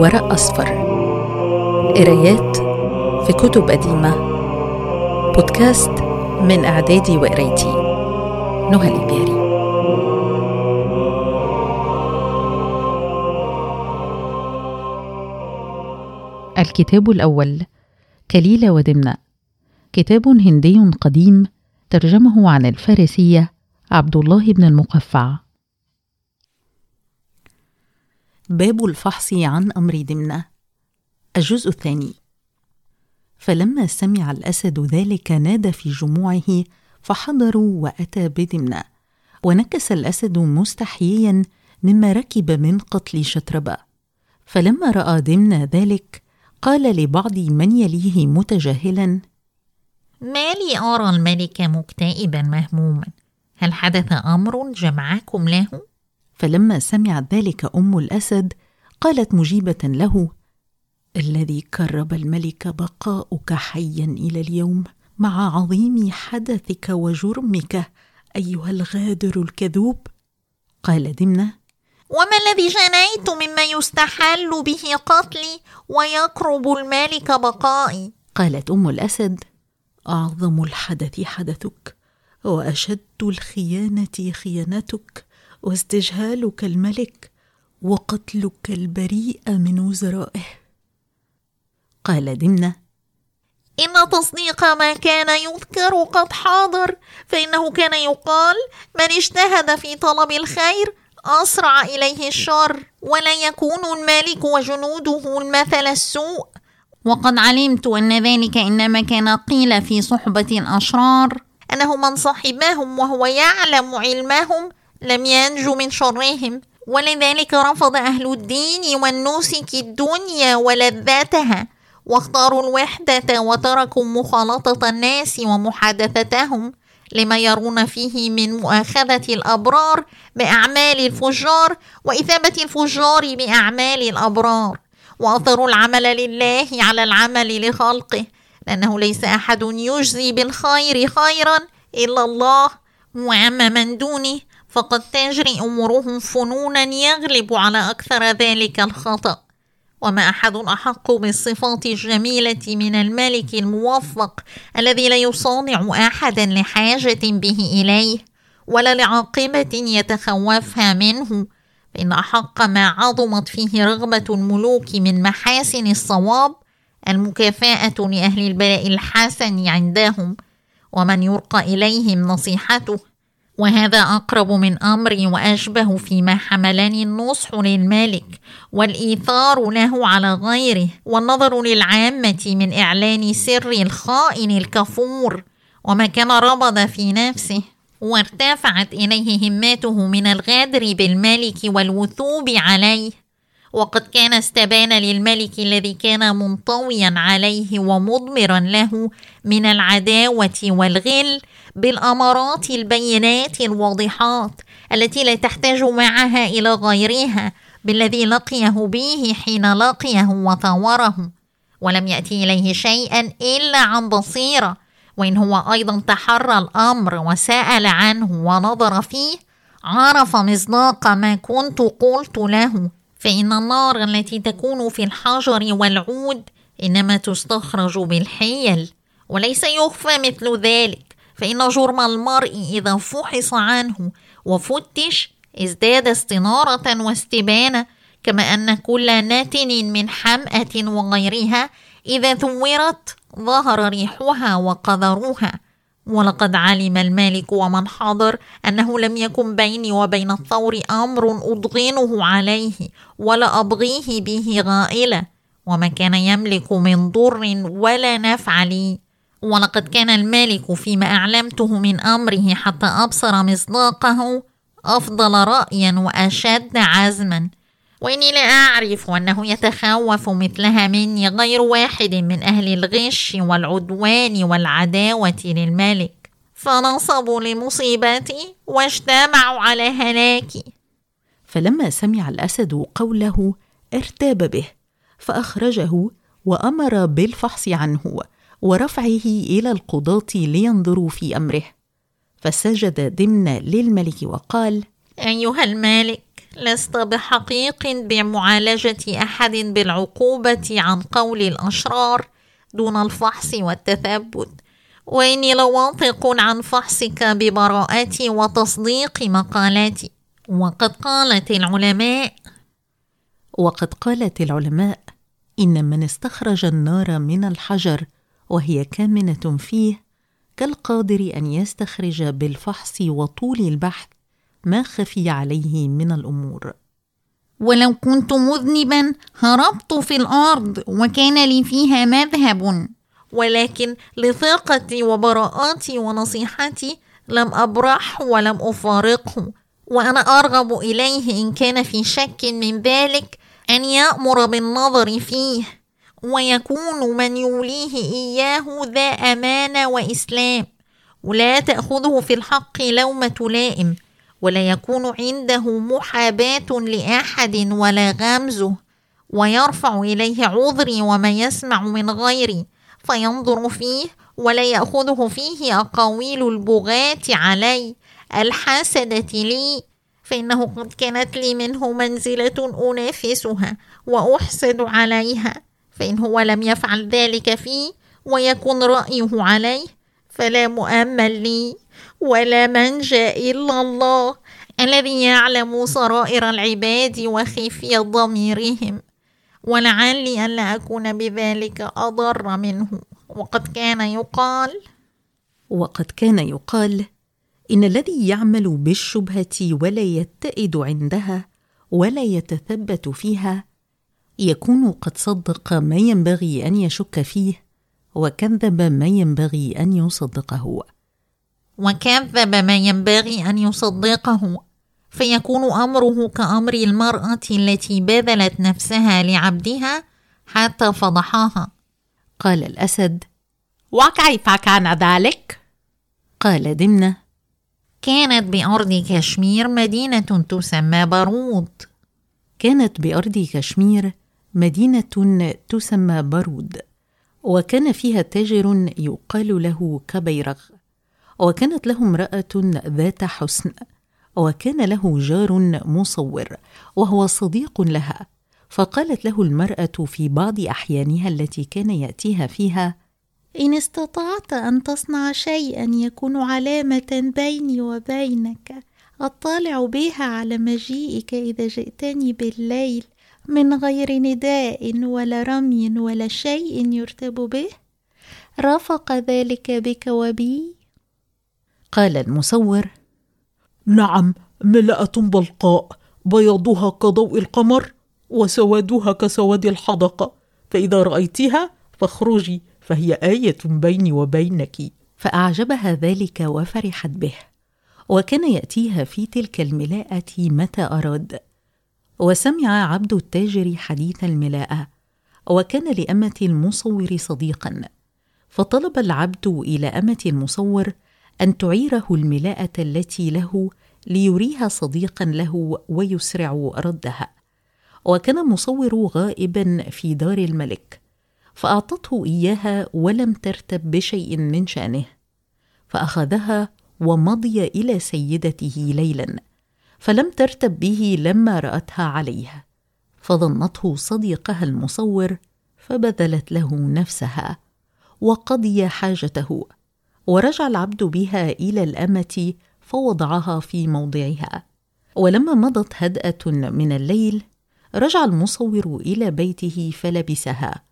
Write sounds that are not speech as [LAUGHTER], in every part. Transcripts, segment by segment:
ورق أصفر. قرايات في كتب قديمة. بودكاست من إعدادي وقرايتي. نهى الإبياري الكتاب الأول كليلة ودمنة. كتاب هندي قديم ترجمه عن الفارسية عبد الله بن المقفع. باب الفحص عن أمر دمنة. الجزء الثاني. فلما سمع الأسد ذلك نادى في جموعه فحضروا وأتى بدمنة. ونكس الأسد مستحييا مما ركب من قتل شتربة. فلما رأى دمنة ذلك قال لبعض من يليه متجاهلا ما لي أرى الملك مكتئبا مهموما. هل حدث أمر جمعكم له؟ فلما سمعت ذلك أم الأسد قالت مجيبة له الذي كرب الملك بقاؤك حيا إلى اليوم مع عظيم حدثك وجرمك أيها الغادر الكذوب. قال دمنة وما الذي جنيت مما يستحل به قتلي ويقرب الملك بقائي؟ قالت أم الأسد أعظم الحدث حدثك وأشد الخيانة خيانتك واستجهالك الملك وقتلك البريء من وزرائه. قال دمنة إن تصديق ما كان يذكر قد حاضر فإنه كان يقال من اجتهد في طلب الخير أسرع إليه الشر ولا يكون الملك وجنوده المثل السوء. وقد علمت أن ذلك إنما كان قيل في صحبة الأشرار. أنه من صحبهم وهو يعلم علمهم لم ينجو من شرهم ولذلك رفض أهل الدين والنسك الدنيا ولذاتها واختاروا الوحدة وتركوا مخالطة الناس ومحادثتهم لما يرون فيه من مؤاخذة الأبرار بأعمال الفجار وإثابة الفجار بأعمال الأبرار. وأثروا العمل لله على العمل لخلقه لأنه ليس أحد يجزي بالخير خيرا إلا الله وأما من دونه فقد تجري أمورهم فنونا يغلب على أكثر ذلك الخطأ. وما أحد أحق بالصفات الجميلة من الملك الموفق الذي لا يصانع أحدا لحاجة به إليه ولا لعاقبة يتخوفها منه. فإن أحق ما عظمت فيه رغبة الملوك من محاسن الصواب المكافأة لأهل البلاء الحسن عندهم ومن يرقى إليهم نصيحته. وهذا أقرب من أمري وأشبه فيما حملني النصح للمالك والإيثار له على غيره والنظر للعامة من إعلان سر الخائن الكفور وما كان ربض في نفسه وارتفعت إليه هماته من الغادر بالملك والوثوب عليه وقد كان استبان للملك الذي كان منطويا عليه ومضمرا له من العداوة والغل بالأمارات البينات الواضحات التي لا تحتاج معها إلى غيرها بالذي لقيه به حين لقيه وثوره ولم يأتي إليه شيئا إلا عن بصيرة وإن هو أيضا تحرى الأمر وسأل عنه ونظر فيه عرف مصداق ما كنت قلت له. فإن النار التي تكون في الحجر والعود إنما تستخرج بالحيل وليس يخفى مثل ذلك فإن جرم المرء إذا فحص عنه وفتش ازداد استنارة واستبانة كما أن كل نتن من حمأة وغيرها إذا ثورت ظهر ريحها وقذرها ولقد علم المالك ومن حضر أنه لم يكن بيني وبين الثور أمر أضغنه عليه ولا أبغيه به غائلة وما كان يملك من ضر ولا نفع لي. ولقد كان المالك فيما أعلمته من أمره حتى أبصر مصداقه أفضل رأيا وأشد عزما. وإني لا أعرف أنه يتخوف مثلها مني غير واحد من أهل الغش والعدوان والعداوة للملك. فنصبوا لمصيبتي واجتمعوا على هلاكي. فلما سمع الأسد قوله ارتاب به فأخرجه وأمر بالفحص عنه ورفعه إلى القضاة لينظروا في أمره. فسجد دمن للملك وقال أيها الملك لست بحقيق بمعالجة أحد بالعقوبة عن قول الأشرار دون الفحص والتثبت. وإني لواثق عن فحصك ببراءتي وتصديق مقالاتي. وقد قالت العلماء وقد قالت العلماء إن من استخرج النار من الحجر وهي كامنة فيه كالقادر أن يستخرج بالفحص وطول البحث ما خفي عليه من الأمور. ولو كنت مذنبا هربت في الأرض وكان لي فيها مذهب. ولكن لثقتي وبراءتي ونصيحتي لم أبرح ولم أفارقه وأنا أرغب إليه إن كان في شك من ذلك أن يأمر بالنظر فيه ويكون من يوليه إياه ذا امانه وإسلام. ولا تأخذه في الحق لومة لائم. ولا يكون عنده محاباة لأحد ولا غمزه ويرفع إليه عذري وما يسمع من غيري فينظر فيه ولا يأخذه فيه أقاويل البغاة علي الحسدة لي فإنه قد كانت لي منه منزلة أنافسها وأحسد عليها فإن هو لم يفعل ذلك في ويكن رأيه عليه فلا مؤمل لي ولا منجا إلا الله. الذي يعلم سرائر العباد وخفي ضميرهم. ولعلي ألا أكون بذلك أضر منه. وقد كان يقال وقد كان يقال إن الذي يعمل بالشبهة ولا يتئد عندها ولا يتثبت فيها يكون قد صدق ما ينبغي أن يشك فيه وكذب ما ينبغي أن يصدقه. وكذب ما ينبغي أن يصدقه فيكون أمره كأمر المرأة التي بذلت نفسها لعبدها حتى فضحاها. قال الأسد وكيف كان ذلك؟ قال دمنة كانت بأرض كشمير مدينة تسمى بارود كانت بأرض كشمير مدينة تسمى بارود وكان فيها تاجر يقال له كبيرغ. وكانت له امرأة ذات حسن وكان له جار مصور وهو صديق لها. فقالت له المرأة في بعض أحيانها التي كان يأتيها فيها إن استطعت أن تصنع شيئا يكون علامة بيني وبينك. أطلع بها على مجيئك إذا جئتني بالليل من غير نداء ولا رمي ولا شيء يرتب به. رفق ذلك بك وبي قال المصور نعم ملأة بلقاء بياضها كضوء القمر وسوادها كسواد الحدقة فإذا رأيتها فاخرجي فهي آية بيني وبينك. فأعجبها ذلك وفرحت به. وكان يأتيها في تلك الملاءة متى أراد. وسمع عبد التاجر حديث الملاءة وكان لأمة المصور صديقا. فطلب العبد إلى أمة المصور أن تعيره الملاءة التي له ليريها صديقا له ويسرع ردها. وكان المصور غائبا في دار الملك فأعطته إياها ولم ترتب بشيء من شأنه فأخذها ومضي إلى سيدته ليلا فلم ترتب به لما رأتها عليه. فظنته صديقها المصور فبذلت له نفسها وقضي حاجته. ورجع العبد بها إلى الأمة فوضعها في موضعها. ولما مضت هدأة من الليل رجع المصور إلى بيته فلبسها.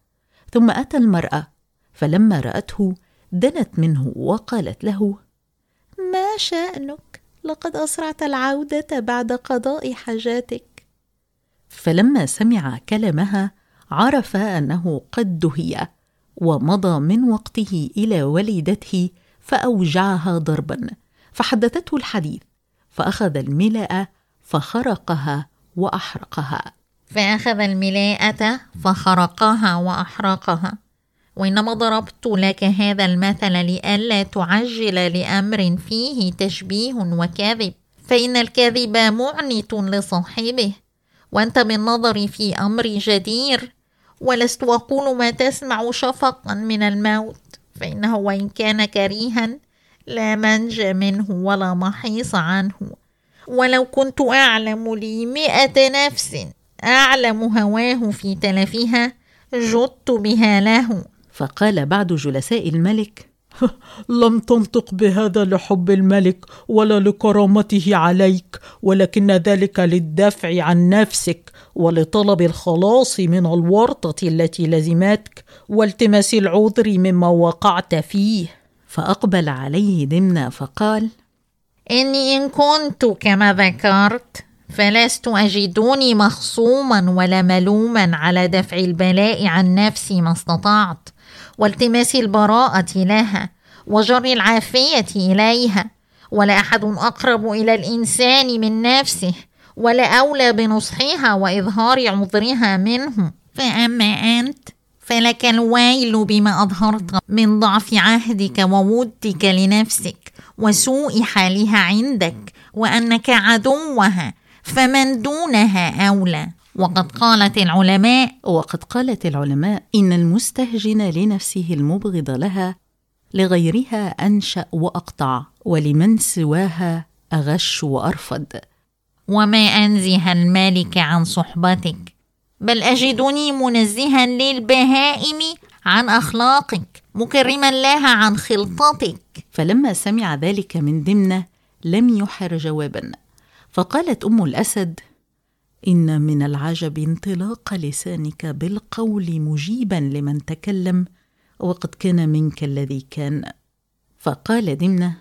ثم أتى المرأة فلما رأته دنت منه وقالت له ما شأنك؟ لقد أسرعت العودة بعد قضاء حاجاتك. فلما سمع كلامها عرف أنه قد دهي ومضى من وقته إلى وليدته فأوجعها ضربا فحدثته الحديث فأخذ الملاءه فخرقها وأحرقها. فأخذ الملاءة فخرقها وأحرقها. وإنما ضربت لك هذا المثل لئلا تعجل لأمر فيه تشبيه وكذب. فإن الكذب معنت لصاحبه وأنت بالنظر في أمر جدير ولست أقول ما تسمع شفقا من الموت. فإنه وإن كان كريها لا منج منه ولا محيص عنه. ولو كنت أعلم لي مئة نفس أعلم هواه في تلفها جدت بها له. فقال بعض جلساء الملك [LAUGHS] لم تنطق بهذا لحب الملك ولا لكرامته عليك ولكن ذلك للدفع عن نفسك ولطلب الخلاص من الورطة التي لزمتك والتماس العذر مما وقعت فيه. فأقبل عليه دمنه فقال إني إن كنت كما ذكرت فلست أجدني مخصوما ولا ملوما على دفع البلاء عن نفسي ما استطعت. والتماس البراءة لها وجر العافية إليها. ولا أحد أقرب إلى الإنسان من نفسه ولا أولى بنصحها وإظهار عذرها منه. فأما أنت فلك الويل بما أظهرت من ضعف عهدك وودك لنفسك وسوء حالها عندك وأنك عدوها فمن دونها أولى. وقد قالت العلماء وقد قالت العلماء إن المستهجن لنفسه المبغض لها لغيرها أنشأ وأقطع ولمن سواها أغش وأرفض. وما أنزه المالك عن صحبتك بل أجدني منزها للبهائم عن أخلاقك مكرما لها عن خلطتك. فلما سمع ذلك من دمنة لم يحر جوابا. فقالت أم الأسد إن من العجب انطلاق لسانك بالقول مجيبا لمن تكلم وقد كان منك الذي كان. فقال دمنة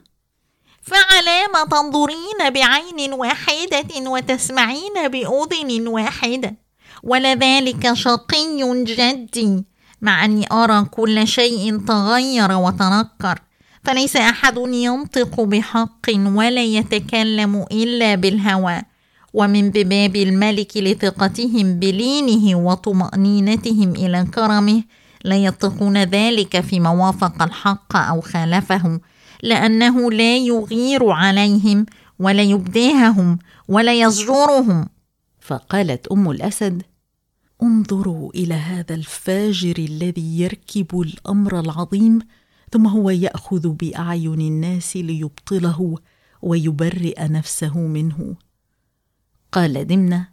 فعلام تنظرين بعين واحدة وتسمعين بأذن واحدة ولذلك شقي جدي مع أني أرى كل شيء تغير وتنكر فليس أحد ينطق بحق ولا يتكلم إلا بالهوى. ومن بباب الملك لثقتهم بلينه وطمأنينتهم إلى كرمه لا يطلقون ذلك فيما وافق الحق أو خالفه لأنه لا يغير عليهم ولا يبديههم ولا يزجرهم. فقالت أم الأسد انظروا إلى هذا الفاجر الذي يركب الأمر العظيم ثم هو يأخذ بأعين الناس ليبطله ويبرئ نفسه منه. قال دمنة.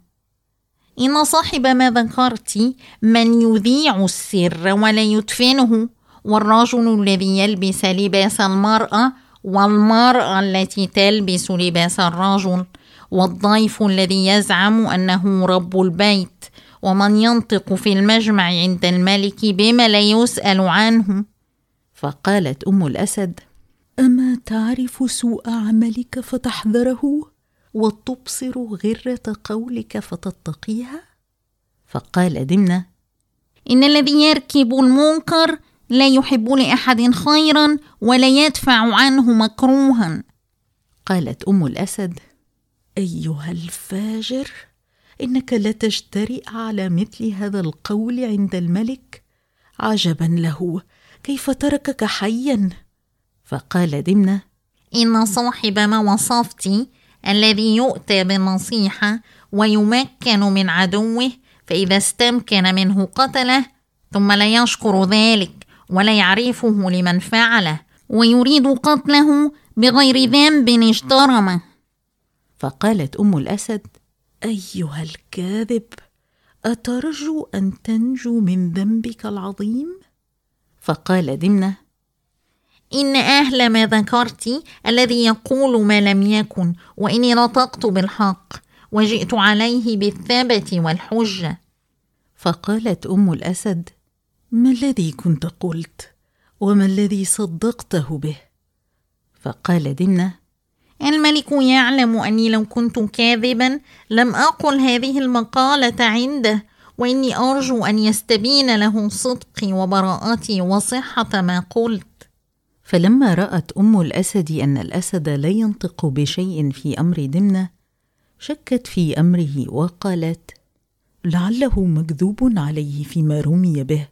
إن صاحب ما ذكرت من يذيع السر ولا يدفنه. والرجل الذي يلبس لباس المرأة والمرأة التي تلبس لباس الرجل. والضيف الذي يزعم أنه رب البيت. ومن ينطق في المجمع عند الملك بما لا يسأل عنه. فقالت أم الأسد. أما تعرف سوء عملك فتحذره؟ وتبصر غرة قولك فتتقيها؟ فقال دمنة إن الذي يركب المنكر لا يحب لأحد خيرا ولا يدفع عنه مكروها. قالت أم الأسد أيها الفاجر إنك لتجترئ على مثل هذا القول عند الملك؟ عجبا له كيف تركك حيا؟ فقال دمنة إن صاحب ما وصفت الذي يؤتى بالنصيحة ويمكن من عدوه فإذا استمكن منه قتله ثم لا يشكر ذلك ولا يعرفه لمن فعله ويريد قتله بغير ذنب اجترمه فقالت أم الأسد أيها الكاذب أترجو أن تنجو من ذنبك العظيم؟ فقال دمنة إن أهل ما ذكرت الذي يقول ما لم يكن وإني نطقت بالحق وجئت عليه بالثبت والحجة. فقالت أم الأسد ما الذي كنت قلت؟ وما الذي صدقته به؟ فقال دمنة الملك يعلم أني لو كنت كاذبا لم أقل هذه المقالة عنده وإني أرجو أن يستبين له صدقي وبراءتي وصحة ما قلت. فلما رأت أم الأسد أن الأسد لا ينطق بشيء في أمر دمنة شكت في أمره وقالت لعله مكذوب عليه فيما رمي به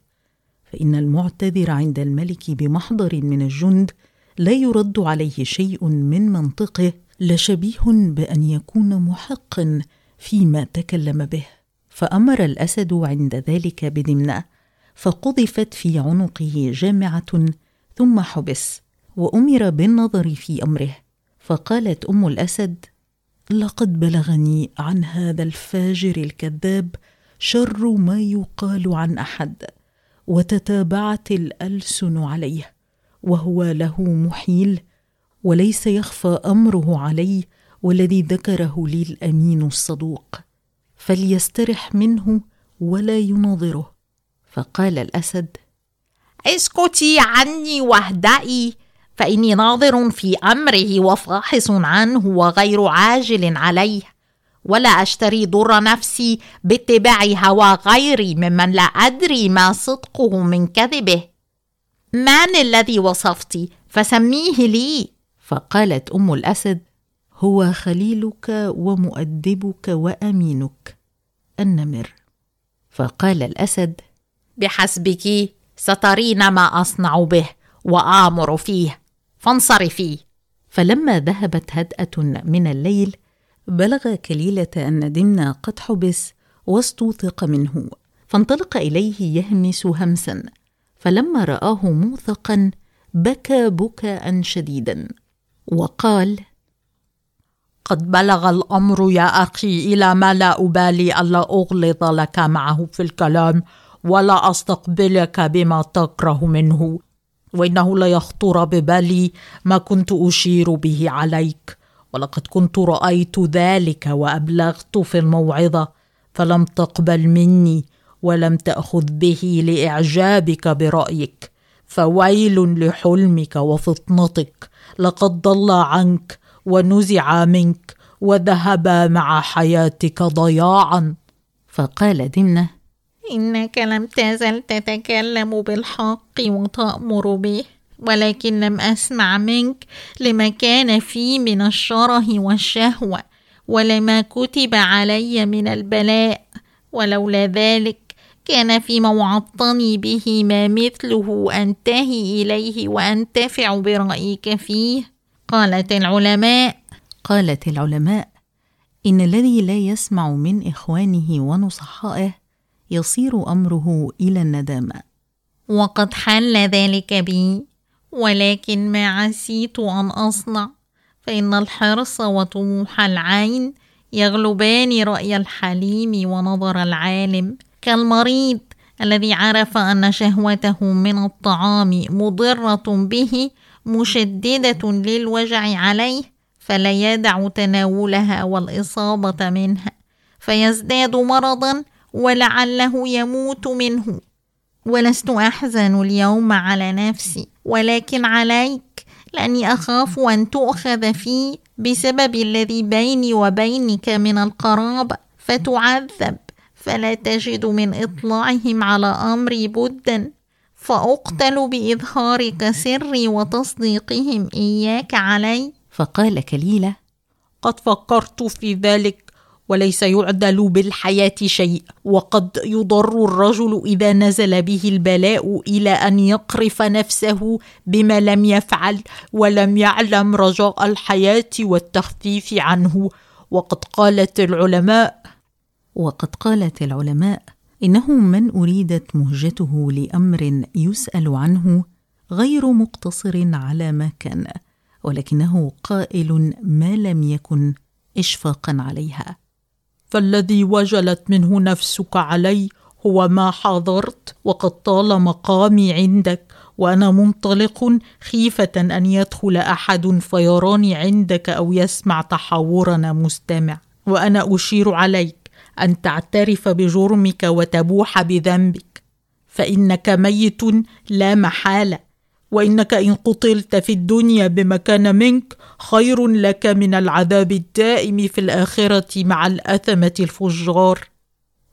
فإن المعتذر عند الملك بمحضر من الجند لا يرد عليه شيء من منطقه لشبيه بأن يكون محقا فيما تكلم به. فأمر الأسد عند ذلك بدمنة فقذفت في عنقه جامعة ثم حبس وأمر بالنظر في أمره فقالت أم الأسد لقد بلغني عن هذا الفاجر الكذاب شر ما يقال عن أحد وتتابعت الألسن عليه وهو له محيل وليس يخفى أمره علي والذي ذكره لي الامين الصدوق فليسترح منه ولا يناظره فقال الأسد اسكتي عني واهدئي فإني ناظر في أمره وفاحص عنه وغير عاجل عليه ولا أشتري ضر نفسي باتباع هوى غيري ممن لا أدري ما صدقه من كذبه. من الذي وصفت؟ فسميه لي. فقالت أم الأسد هو خليلك ومؤدبك وأمينك. النمر فقال الأسد بحسبك سترين ما أصنع به وآمر فيه فانصرفي. فلما ذهبت هدأة من الليل بلغ كليلة أن دمنة قد حبس واستوثق منه. فانطلق إليه يهمس همسا فلما رآه موثقا بكى بكاء شديدا. وقال قد بلغ الأمر يا أخي إلى ما لا أبالي ألا أغلظ لك معه في الكلام ولا أستقبلك بما تكره منه وإنه لا يخطر ببالي ما كنت أشير به عليك. ولقد كنت رأيت ذلك وأبلغت في الموعظة فلم تقبل مني ولم تأخذ به لإعجابك برأيك. فويل لحلمك وفطنتك لقد ضل عنك ونزع منك وذهب مع حياتك ضياعا. فقال دمنه إنك لم تزل تتكلم بالحق وتأمر به ولكن لم أسمع منك لما كان فيه من الشره والشهوة ولما كتب علي من البلاء ولولا ذلك كان فيما وعظتني به ما مثله أنتهي إليه وأنتفع برأيك فيه. قالت العلماء. قالت العلماء إن الذي لا يسمع من إخوانه ونصحائه يصير أمره إلى الندامة. وقد حل ذلك بي ولكن ما عسيت أن أصنع فإن الحرص وطموح العين يغلبان رأي الحليم ونظر العالم. كالمريض الذي عرف أن شهوته من الطعام مضرة به مشددة للوجع عليه فلا يدع تناولها والإصابة منها. فيزداد مرضا ولعله يموت منه. ولست أحزن اليوم على نفسي ولكن عليك لاني أخاف أن تؤخذ في بسبب الذي بيني وبينك من القرابة. فتعذب فلا تجد من إطلاعهم على أمري بدا. فأقتل بإظهارك سري وتصديقهم إياك علي. فقال كليلة قد فكرت في ذلك وليس يعدل بالحياة شيء. وقد يضر الرجل إذا نزل به البلاء إلى أن يقرف نفسه بما لم يفعل ولم يعلم رجاء الحياة والتخفيف عنه. وقد قالت العلماء وقد قالت العلماء إنه من أريدت مهجته لأمر يسأل عنه غير مقتصر على ما كان ولكنه قائل ما لم يكن اشفاقا عليها. فالذي وجلت منه نفسك علي هو ما حضرت وقد طال مقامي عندك وأنا منطلق خيفة أن يدخل أحد فيراني عندك أو يسمع تحاورنا مستمع. وأنا أشير عليك أن تعترف بجرمك وتبوح بذنبك. فإنك ميت لا محالة. وإنك إن قتلت في الدنيا بمكان منك خير لك من العذاب الدائم في الآخرة مع الأثمة الفجار.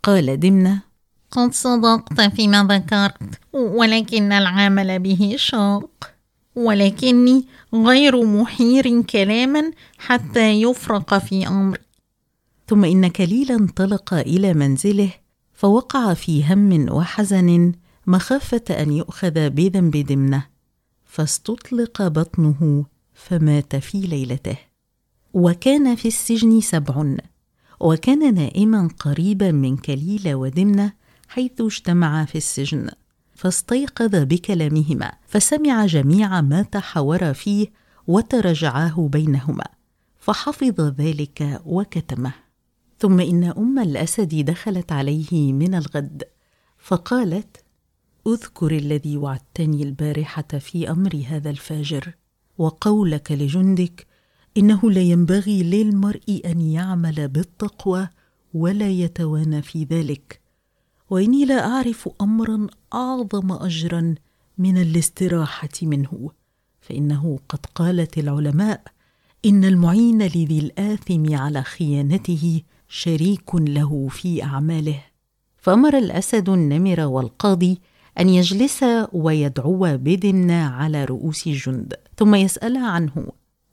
قال دمنة قد صدقت فيما ذكرت ولكن العمل به شاق. ولكني غير محير كلاما حتى يفرق في أمري. ثم إن كليل انطلق إلى منزله فوقع في هم وحزن مخافة أن يؤخذ بذنب دمنة. فاستطلق بطنه فمات في ليلته. وكان في السجن سبع. وكان نائما قريبا من كليل ودمنة حيث اجتمعا في السجن. فاستيقظ بكلامهما فسمع جميع ما تحاورا فيه وترجعاه بينهما. فحفظ ذلك وكتمه. ثم إن أم الأسد دخلت عليه من الغد فقالت أذكر الذي وعدتني البارحة في أمر هذا الفاجر وقولك لجندك إنه لا ينبغي للمرء أن يعمل بالتقوى ولا يتوانى في ذلك. وإني لا أعرف أمرا أعظم أجرا من الاستراحة منه. فإنه قد قالت العلماء إن المعين لذي الآثم على خيانته شريك له في أعماله. فأمر الأسد النمر والقاضي أن يجلسا ويدعوا بدمنا على رؤوس الجند ثم يسالا عنه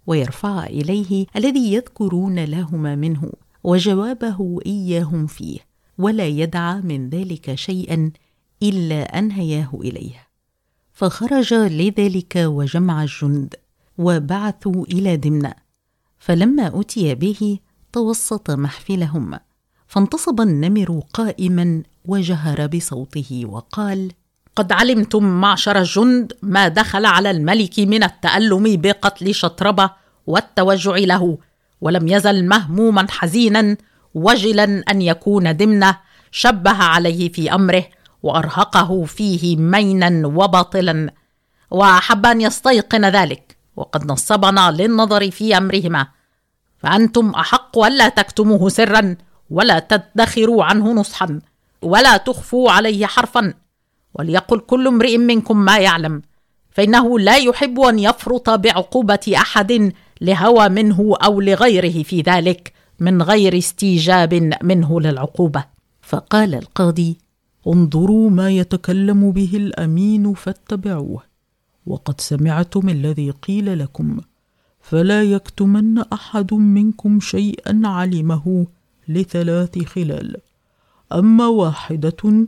ويرفع إليه الذي يذكرون لهما منه وجوابه إياهم فيه ولا يدع من ذلك شيئا إلا أنهياه إليه. فخرج لذلك وجمع الجند وبعثوا إلى دمنة فلما أتي به توسط محفلهم فانتصب النمر قائما وجهر بصوته وقال قد علمتم معشر الجند ما دخل على الملك من التألم بقتل شطربة والتوجع له ولم يزل مهموما حزينا وجلا أن يكون دمنة شبه عليه في أمره وأرهقه فيه مينا وباطلا. وأحب أن يستيقن ذلك وقد نصبنا للنظر في أمرهما. فأنتم أحق الا تكتموه سرا ولا تدخروا عنه نصحا ولا تخفوا عليه حرفا. وليقل كل امرئ منكم ما يعلم فإنه لا يحب أن يفرط بعقوبة أحد لهوى منه أو لغيره في ذلك من غير استيجاب منه للعقوبة. فقال القاضي انظروا ما يتكلم به الأمين فاتبعوه وقد سمعتم الذي قيل لكم فلا يكتمن أحد منكم شيئا علمه لثلاث خلال أما واحدة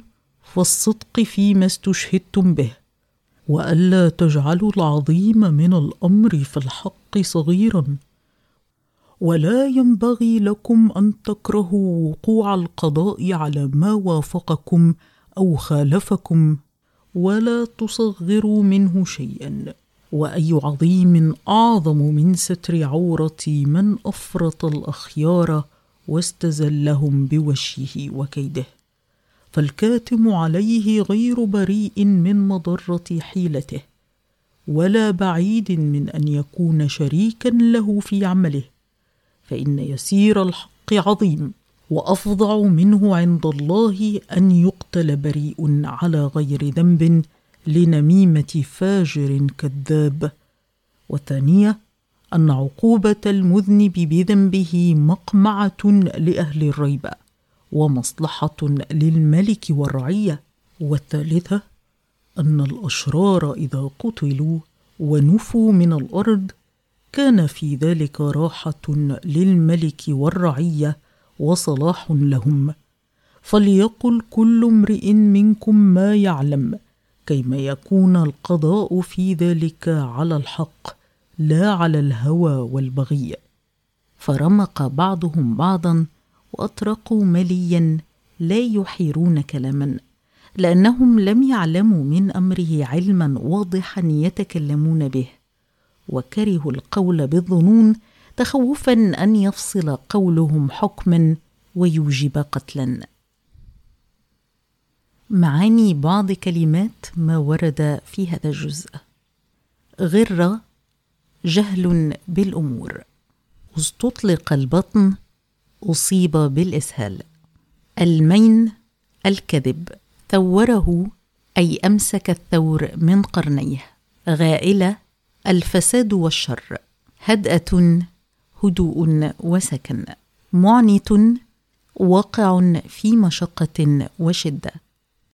فالصدق فيما استشهدتم به وألا تجعلوا العظيم من الأمر في الحق صغيرا. ولا ينبغي لكم أن تكرهوا وقوع القضاء على ما وافقكم أو خالفكم ولا تصغروا منه شيئا. وأي عظيم أعظم من ستر عورة من أفرط الأخيار واستزلهم بوشيه وكيده. فالكاتم عليه غير بريء من مضرة حيلته ولا بعيد من أن يكون شريكا له في عمله فإن يسير الحق عظيم وأفظع منه عند الله أن يقتل بريء على غير ذنب لنميمة فاجر كذاب. والثانية أن عقوبة المذنب بذنبه مقمعة لأهل الريبه ومصلحة للملك والرعية والثالثة أن الأشرار إذا قتلوا ونفوا من الأرض كان في ذلك راحة للملك والرعية وصلاح لهم. فليقل كل امرئ منكم ما يعلم كيما يكون القضاء في ذلك على الحق لا على الهوى والبغي. فرمق بعضهم بعضا وأطرقوا مليا لا يحيرون كلاما لأنهم لم يعلموا من أمره علما واضحا يتكلمون به. وكرهوا القول بالظنون تخوفا أن يفصل قولهم حكما ويوجب قتلا. معاني بعض كلمات ما ورد في هذا الجزء. غرة جهل بالأمور. استطلق البطن أصيب بالإسهال. المين الكذب. ثوره أي أمسك الثور من قرنيه. غائلة الفساد والشر. هدأة هدوء وسكن. معنت واقع في مشقة وشدة.